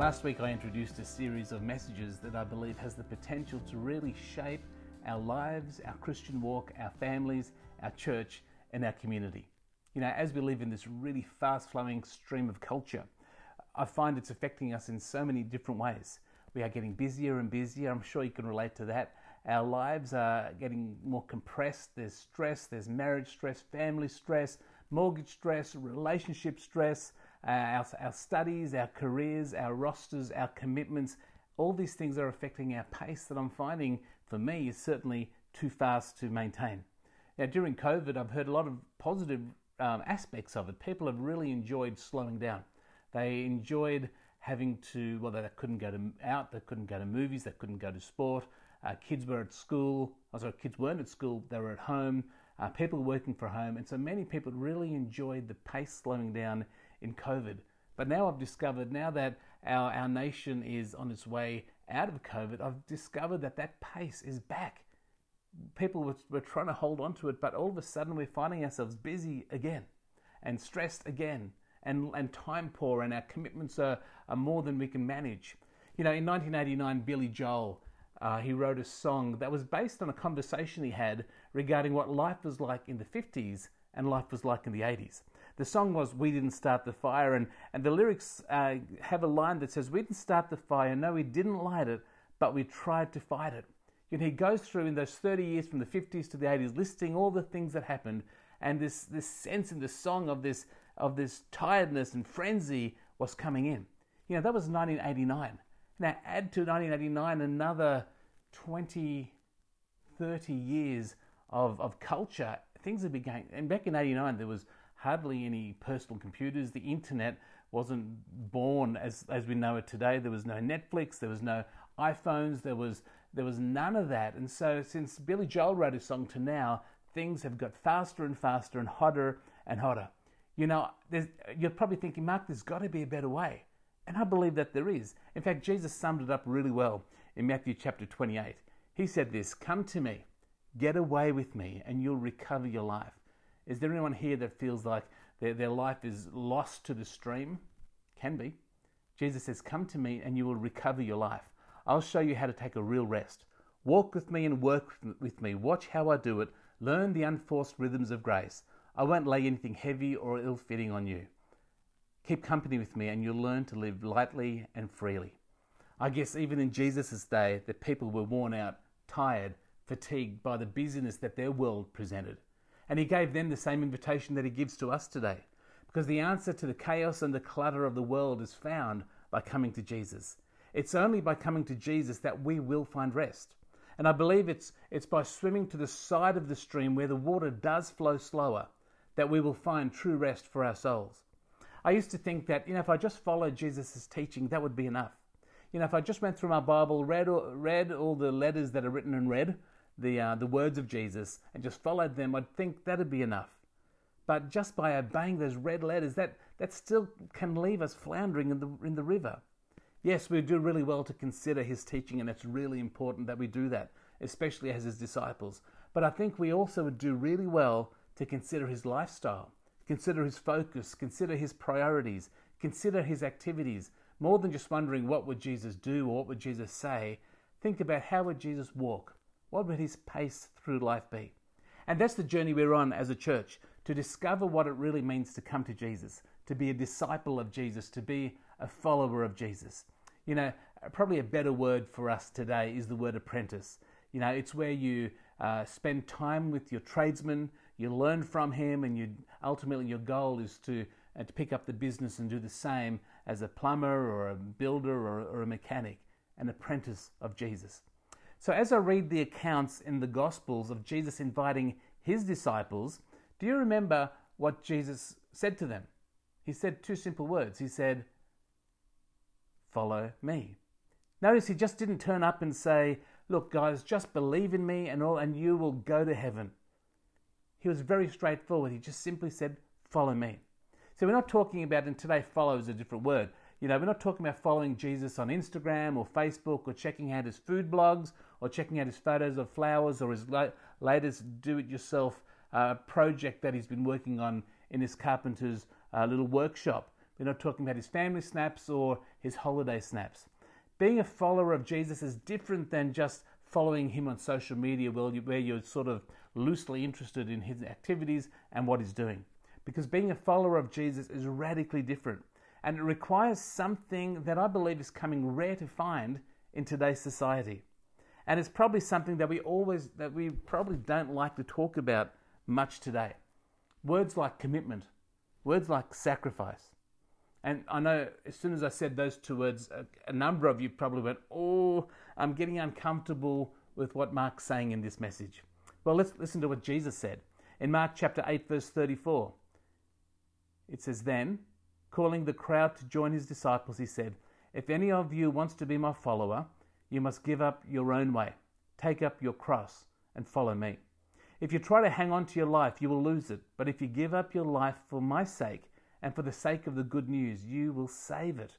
Last week, I introduced a series of messages that I believe has the potential to really shape our lives, our Christian walk, our families, our church, and our community. You know, as we live in this really fast flowing stream of culture, I find it's affecting us in so many different ways. We are getting busier and busier. I'm sure you can relate to that. Our lives are getting more compressed. There's stress, there's marriage stress, family stress, mortgage stress, relationship stress, uh, our, our studies, our careers, our rosters, our commitments. All these things are affecting our pace that I'm finding for me is certainly too fast to maintain. Now, during COVID, I've heard a lot of positive um, aspects of it. People have really enjoyed slowing down. They enjoyed having to, well, they couldn't go to, out, they couldn't go to movies, they couldn't go to sport. Uh, kids were at school, oh, sorry, kids weren't at school, they were at home. Uh, people working from home, and so many people really enjoyed the pace slowing down in COVID. But now I've discovered, now that our, our nation is on its way out of COVID, I've discovered that that pace is back. People were, were trying to hold on to it, but all of a sudden we're finding ourselves busy again and stressed again and, and time poor, and our commitments are, are more than we can manage. You know, in 1989, Billy Joel, uh, he wrote a song that was based on a conversation he had regarding what life was like in the 50s and life was like in the 80s. The song was We Didn't Start the Fire, and, and the lyrics uh, have a line that says, We didn't start the fire, no, we didn't light it, but we tried to fight it. Know, he goes through in those 30 years from the 50s to the 80s, listing all the things that happened, and this, this sense in the song of this, of this tiredness and frenzy was coming in. You know, that was 1989. Now, add to 1989 another 20, 30 years of, of culture, things have been going. And back in 89, there was hardly any personal computers. The internet wasn't born as, as we know it today. There was no Netflix, there was no iPhones, there was, there was none of that. And so, since Billy Joel wrote his song to now, things have got faster and faster and hotter and hotter. You know, you're probably thinking, Mark, there's got to be a better way. And I believe that there is. In fact, Jesus summed it up really well in Matthew chapter 28. He said this Come to me, get away with me, and you'll recover your life. Is there anyone here that feels like their, their life is lost to the stream? Can be. Jesus says, Come to me and you will recover your life. I'll show you how to take a real rest. Walk with me and work with me. Watch how I do it. Learn the unforced rhythms of grace. I won't lay anything heavy or ill fitting on you. Keep company with me and you'll learn to live lightly and freely. I guess even in Jesus' day, the people were worn out, tired, fatigued by the busyness that their world presented. And he gave them the same invitation that he gives to us today. Because the answer to the chaos and the clutter of the world is found by coming to Jesus. It's only by coming to Jesus that we will find rest. And I believe it's, it's by swimming to the side of the stream where the water does flow slower that we will find true rest for our souls. I used to think that, you know, if I just followed Jesus' teaching, that would be enough. You know, if I just went through my Bible, read, read all the letters that are written in red, the, uh, the words of Jesus and just followed them, I'd think that'd be enough. But just by obeying those red letters, that, that still can leave us floundering in the, in the river. Yes, we do really well to consider his teaching, and it's really important that we do that, especially as his disciples. But I think we also would do really well to consider his lifestyle, consider his focus, consider his priorities, consider his activities. More than just wondering what would Jesus do or what would Jesus say, think about how would Jesus walk? What would his pace through life be? And that's the journey we're on as a church to discover what it really means to come to Jesus, to be a disciple of Jesus, to be a follower of Jesus. You know, probably a better word for us today is the word apprentice. You know, it's where you uh, spend time with your tradesman, you learn from him, and you ultimately your goal is to uh, to pick up the business and do the same as a plumber or a builder or, or a mechanic, an apprentice of Jesus. So, as I read the accounts in the Gospels of Jesus inviting his disciples, do you remember what Jesus said to them? He said two simple words. He said, Follow me. Notice he just didn't turn up and say, Look, guys, just believe in me and all, and you will go to heaven. He was very straightforward. He just simply said, Follow me. So, we're not talking about, and today follow is a different word. You know, we're not talking about following Jesus on Instagram or Facebook or checking out his food blogs or checking out his photos of flowers or his latest do it yourself uh, project that he's been working on in his carpenter's uh, little workshop. We're not talking about his family snaps or his holiday snaps. Being a follower of Jesus is different than just following him on social media where you're sort of loosely interested in his activities and what he's doing. Because being a follower of Jesus is radically different and it requires something that I believe is coming rare to find in today's society. And it's probably something that we always that we probably don't like to talk about much today. Words like commitment, words like sacrifice. And I know as soon as I said those two words, a, a number of you probably went, Oh, I'm getting uncomfortable with what Mark's saying in this message. Well, let's listen to what Jesus said. In Mark chapter 8, verse 34, it says, Then, calling the crowd to join his disciples, he said, If any of you wants to be my follower, you must give up your own way, take up your cross, and follow me. If you try to hang on to your life, you will lose it. But if you give up your life for my sake and for the sake of the good news, you will save it.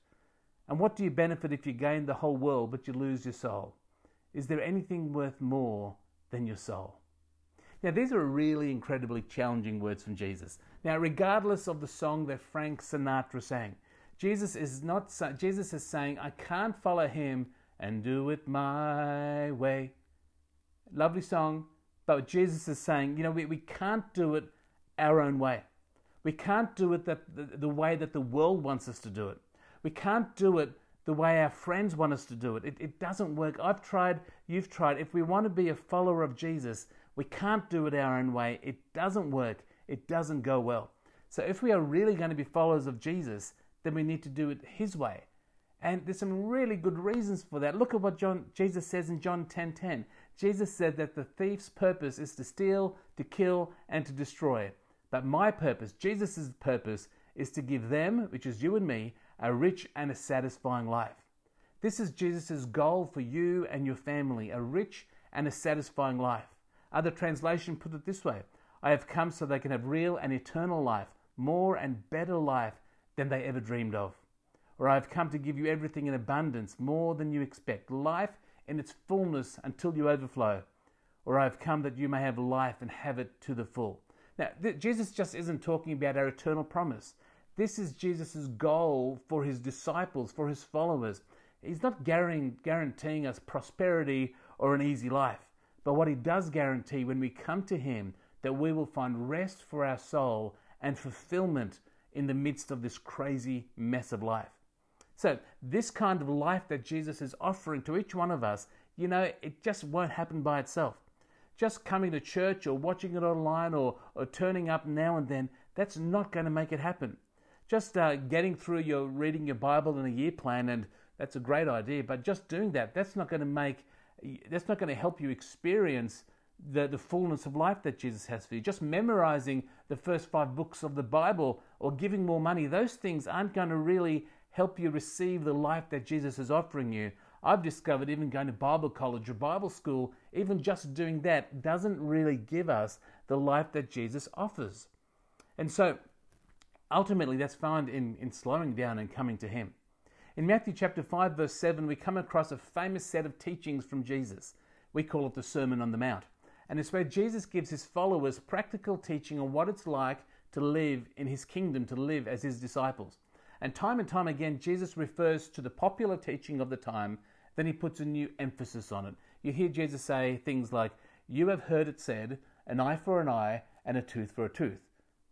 And what do you benefit if you gain the whole world but you lose your soul? Is there anything worth more than your soul? Now, these are really incredibly challenging words from Jesus. Now, regardless of the song that Frank Sinatra sang, Jesus is not Jesus is saying, I can't follow him and do it my way. Lovely song, but Jesus is saying, you know, we, we can't do it our own way. We can't do it that, the, the way that the world wants us to do it. We can't do it the way our friends want us to do it. it. It doesn't work. I've tried, you've tried. If we want to be a follower of Jesus, we can't do it our own way. It doesn't work. It doesn't go well. So if we are really going to be followers of Jesus, then we need to do it His way. And there's some really good reasons for that. Look at what John, Jesus says in John 10:10. 10, 10. Jesus said that the thief's purpose is to steal, to kill, and to destroy. But my purpose, Jesus' purpose, is to give them, which is you and me, a rich and a satisfying life. This is Jesus' goal for you and your family, a rich and a satisfying life. Other translation put it this way I have come so they can have real and eternal life, more and better life than they ever dreamed of. Or I have come to give you everything in abundance, more than you expect, life in its fullness until you overflow. Or I have come that you may have life and have it to the full. Now, th- Jesus just isn't talking about our eternal promise. This is Jesus' goal for his disciples, for his followers. He's not guaranteeing us prosperity or an easy life. But what he does guarantee when we come to him, that we will find rest for our soul and fulfillment in the midst of this crazy mess of life. So, this kind of life that Jesus is offering to each one of us, you know, it just won't happen by itself. Just coming to church or watching it online or, or turning up now and then, that's not going to make it happen. Just uh, getting through your reading your Bible in a year plan, and that's a great idea, but just doing that, that's not going to make, that's not going to help you experience the, the fullness of life that Jesus has for you. Just memorizing the first five books of the Bible or giving more money, those things aren't going to really help you receive the life that Jesus is offering you. I've discovered even going to Bible college or Bible school, even just doing that doesn't really give us the life that Jesus offers. And so ultimately, that's found in, in slowing down and coming to Him. In Matthew chapter 5, verse 7, we come across a famous set of teachings from Jesus. We call it the Sermon on the Mount. And it's where Jesus gives his followers practical teaching on what it's like to live in his kingdom, to live as his disciples. And time and time again, Jesus refers to the popular teaching of the time, then he puts a new emphasis on it. You hear Jesus say things like, You have heard it said, an eye for an eye and a tooth for a tooth.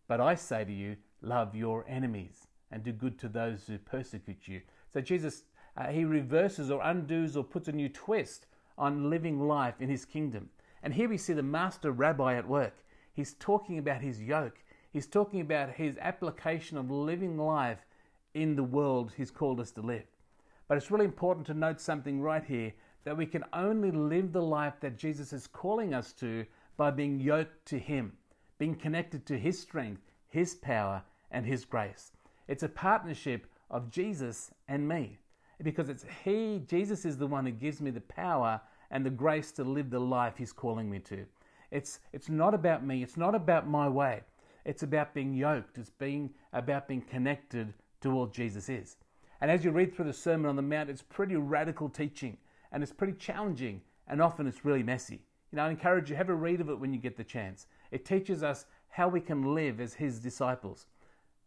But I say to you, love your enemies and do good to those who persecute you. So Jesus, uh, he reverses or undoes or puts a new twist on living life in his kingdom. And here we see the master rabbi at work. He's talking about his yoke. He's talking about his application of living life in the world He's called us to live. But it's really important to note something right here that we can only live the life that Jesus is calling us to by being yoked to Him, being connected to His strength, His power, and His grace. It's a partnership of Jesus and me because it's He, Jesus is the one who gives me the power and the grace to live the life He's calling me to. It's, it's not about me, it's not about my way. It's about being yoked, it's being about being connected to what Jesus is. And as you read through the Sermon on the Mount, it's pretty radical teaching and it's pretty challenging and often it's really messy. You know, I encourage you, have a read of it when you get the chance. It teaches us how we can live as his disciples.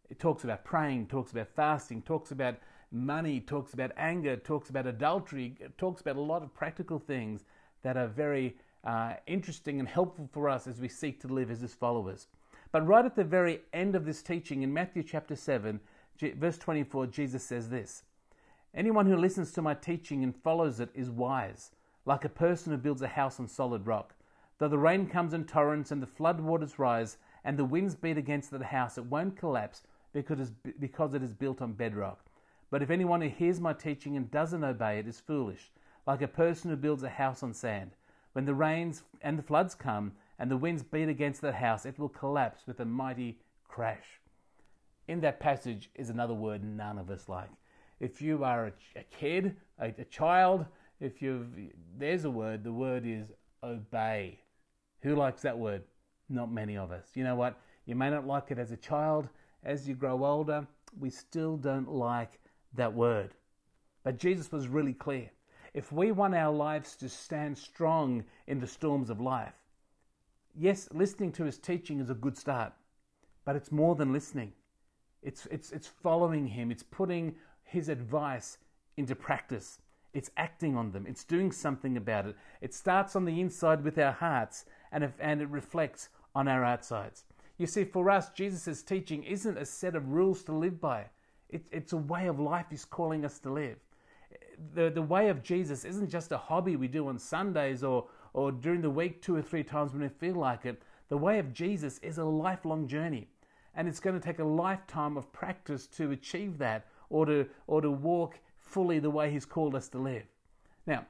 It talks about praying, talks about fasting, talks about money, talks about anger, talks about adultery, talks about a lot of practical things that are very uh, interesting and helpful for us as we seek to live as His followers. But right at the very end of this teaching, in Matthew chapter 7, verse 24, Jesus says this Anyone who listens to my teaching and follows it is wise, like a person who builds a house on solid rock. Though the rain comes in torrents and the flood waters rise and the winds beat against the house, it won't collapse because it is built on bedrock. But if anyone who hears my teaching and doesn't obey it is foolish, like a person who builds a house on sand. When the rains and the floods come and the winds beat against that house, it will collapse with a mighty crash. In that passage is another word none of us like. If you are a, a kid, a, a child, if you've, there's a word, the word is obey. Who likes that word? Not many of us. You know what? You may not like it as a child. As you grow older, we still don't like that word. But Jesus was really clear. If we want our lives to stand strong in the storms of life, yes, listening to his teaching is a good start, but it's more than listening. It's, it's, it's following him, it's putting his advice into practice. It's acting on them. It's doing something about it. It starts on the inside with our hearts and, if, and it reflects on our outsides. You see, for us, Jesus' teaching isn't a set of rules to live by, it, it's a way of life He's calling us to live. The, the way of Jesus isn't just a hobby we do on Sundays or, or during the week two or three times when we feel like it. The way of Jesus is a lifelong journey. And it's going to take a lifetime of practice to achieve that or to, or to walk fully the way He's called us to live. Now,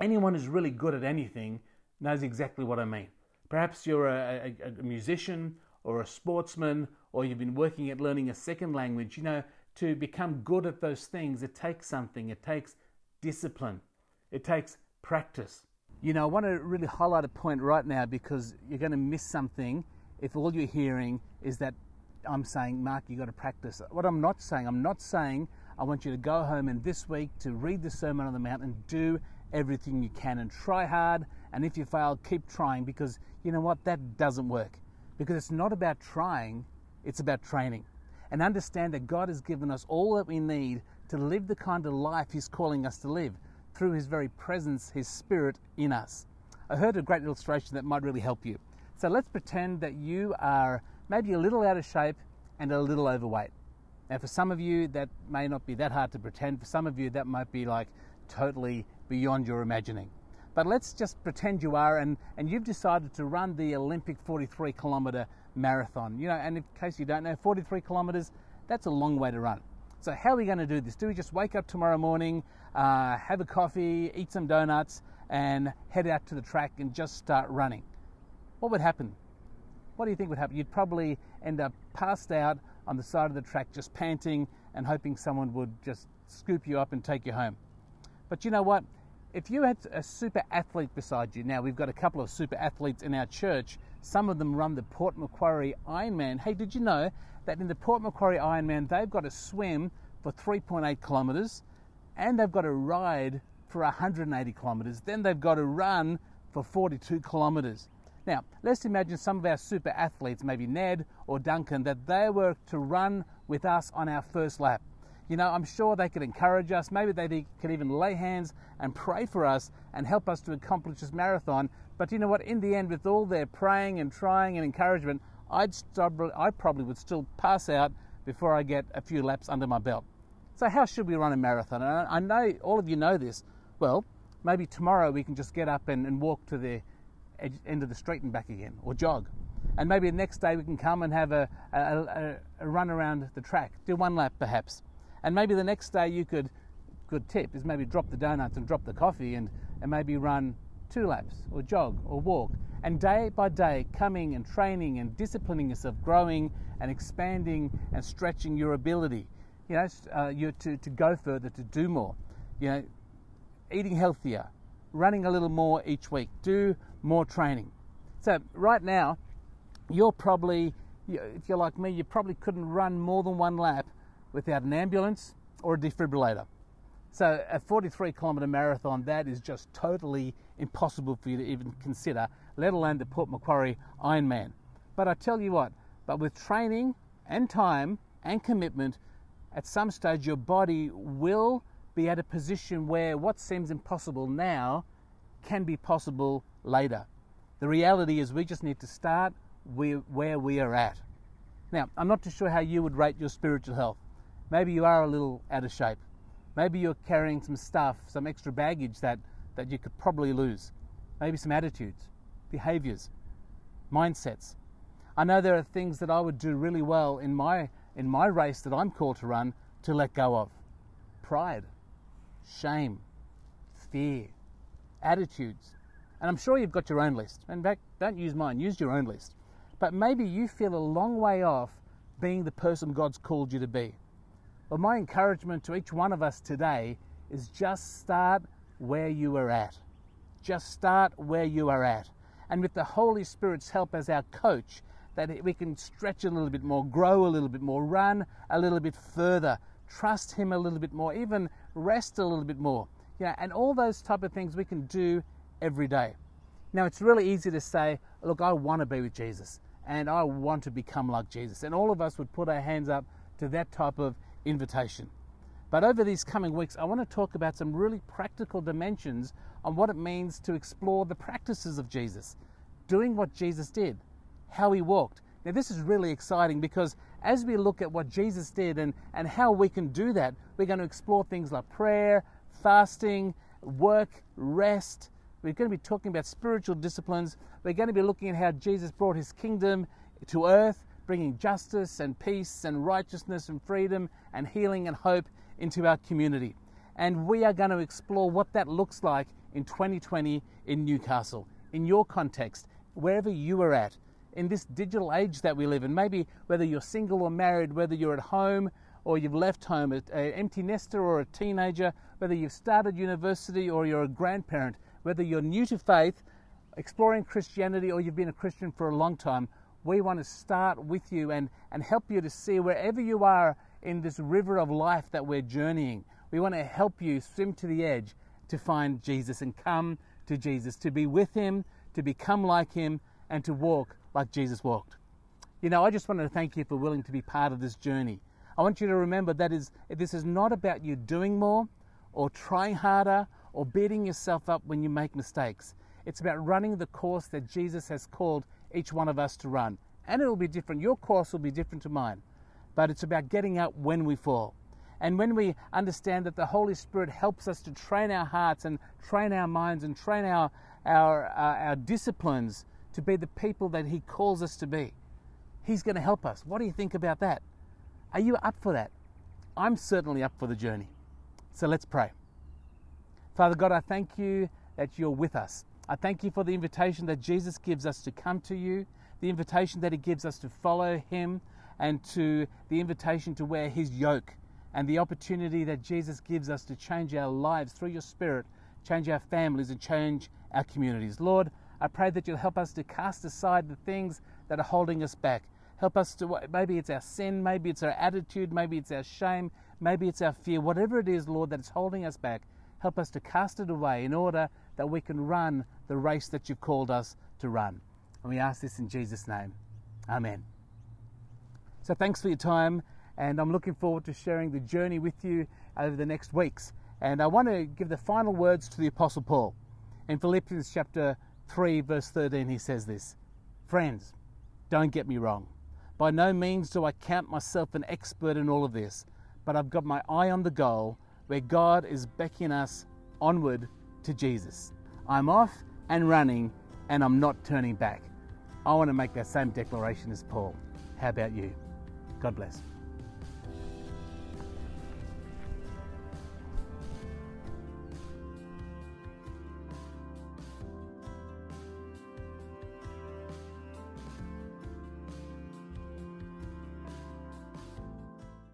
anyone who's really good at anything knows exactly what I mean. Perhaps you're a, a, a musician or a sportsman or you've been working at learning a second language. You know, to become good at those things, it takes something. It takes discipline. It takes practice. You know, I want to really highlight a point right now because you're going to miss something if all you're hearing is that I'm saying, Mark, you've got to practice. What I'm not saying, I'm not saying I want you to go home and this week to read the Sermon on the Mount and do everything you can and try hard. And if you fail, keep trying because you know what? That doesn't work. Because it's not about trying, it's about training and understand that God has given us all that we need to live the kind of life He's calling us to live through His very presence, His Spirit in us. I heard a great illustration that might really help you. So let's pretend that you are maybe a little out of shape and a little overweight. Now, for some of you, that may not be that hard to pretend. For some of you, that might be like totally beyond your imagining. But let's just pretend you are, and, and you've decided to run the Olympic 43 kilometre marathon. You know, and in case you don't know, 43 kilometres, that's a long way to run. So, how are we going to do this? Do we just wake up tomorrow morning, uh, have a coffee, eat some donuts, and head out to the track and just start running? What would happen? What do you think would happen? You'd probably end up passed out on the side of the track, just panting and hoping someone would just scoop you up and take you home. But you know what? If you had a super athlete beside you, now we've got a couple of super athletes in our church some of them run the Port Macquarie Ironman. Hey, did you know that in the Port Macquarie Ironman, they've got to swim for 3.8 kilometres and they've got to ride for 180 kilometres. Then they've got to run for 42 kilometres. Now, let's imagine some of our super athletes, maybe Ned or Duncan, that they were to run with us on our first lap. You know, I'm sure they could encourage us. Maybe they could even lay hands and pray for us and help us to accomplish this marathon. But you know what? In the end, with all their praying and trying and encouragement, I'd I probably would still pass out before I get a few laps under my belt. So, how should we run a marathon? And I know all of you know this. Well, maybe tomorrow we can just get up and, and walk to the end of the street and back again, or jog. And maybe the next day we can come and have a, a, a, a run around the track, do one lap perhaps. And maybe the next day you could, good tip is maybe drop the donuts and drop the coffee and, and maybe run two laps or jog or walk. And day by day, coming and training and disciplining yourself, growing and expanding and stretching your ability, you know, uh, you to, to go further, to do more. You know, eating healthier, running a little more each week, do more training. So, right now, you're probably, if you're like me, you probably couldn't run more than one lap without an ambulance or a defibrillator. So a 43 kilometre marathon, that is just totally impossible for you to even consider, let alone the Port Macquarie Ironman. But I tell you what, but with training and time and commitment, at some stage your body will be at a position where what seems impossible now can be possible later. The reality is we just need to start where we are at. Now, I'm not too sure how you would rate your spiritual health. Maybe you are a little out of shape. Maybe you're carrying some stuff, some extra baggage that, that you could probably lose. Maybe some attitudes, behaviors, mindsets. I know there are things that I would do really well in my in my race that I'm called to run to let go of. Pride, shame, fear, attitudes. And I'm sure you've got your own list. In fact, don't use mine, use your own list. But maybe you feel a long way off being the person God's called you to be. Well, my encouragement to each one of us today is just start where you are at. Just start where you are at. And with the Holy Spirit's help as our coach, that we can stretch a little bit more, grow a little bit more, run a little bit further, trust Him a little bit more, even rest a little bit more. Yeah, and all those type of things we can do every day. Now, it's really easy to say, look, I want to be with Jesus and I want to become like Jesus. And all of us would put our hands up to that type of invitation. But over these coming weeks, I want to talk about some really practical dimensions on what it means to explore the practices of Jesus, doing what Jesus did, how he walked. Now, this is really exciting because as we look at what Jesus did and, and how we can do that, we're going to explore things like prayer, fasting, work, rest. We're going to be talking about spiritual disciplines. We're going to be looking at how Jesus brought his kingdom to earth, bringing justice and peace and righteousness and freedom and healing and hope into our community. And we are going to explore what that looks like in 2020 in Newcastle, in your context, wherever you are at, in this digital age that we live in. Maybe whether you're single or married, whether you're at home or you've left home, an empty nester or a teenager, whether you've started university or you're a grandparent, whether you're new to faith, exploring Christianity, or you've been a Christian for a long time, we want to start with you and, and help you to see wherever you are in this river of life that we're journeying. We want to help you swim to the edge to find Jesus and come to Jesus, to be with Him, to become like Him, and to walk like Jesus walked. You know, I just wanted to thank you for willing to be part of this journey. I want you to remember that is this is not about you doing more or trying harder or beating yourself up when you make mistakes. It's about running the course that Jesus has called each one of us to run. And it will be different. Your course will be different to mine. But it's about getting up when we fall. And when we understand that the Holy Spirit helps us to train our hearts and train our minds and train our, our, uh, our disciplines to be the people that He calls us to be, He's going to help us. What do you think about that? Are you up for that? I'm certainly up for the journey. So let's pray. Father God, I thank you that you're with us. I thank you for the invitation that Jesus gives us to come to you, the invitation that he gives us to follow him, and to the invitation to wear his yoke, and the opportunity that Jesus gives us to change our lives through your spirit, change our families, and change our communities. Lord, I pray that you'll help us to cast aside the things that are holding us back. Help us to, maybe it's our sin, maybe it's our attitude, maybe it's our shame, maybe it's our fear, whatever it is, Lord, that is holding us back. Help us to cast it away in order that we can run the race that you've called us to run. And we ask this in Jesus' name. Amen. So thanks for your time, and I'm looking forward to sharing the journey with you over the next weeks. And I want to give the final words to the Apostle Paul. In Philippians chapter 3, verse 13, he says this Friends, don't get me wrong. By no means do I count myself an expert in all of this, but I've got my eye on the goal where God is beckoning us onward to Jesus. I'm off and running, and I'm not turning back. I want to make that same declaration as Paul. How about you? God bless.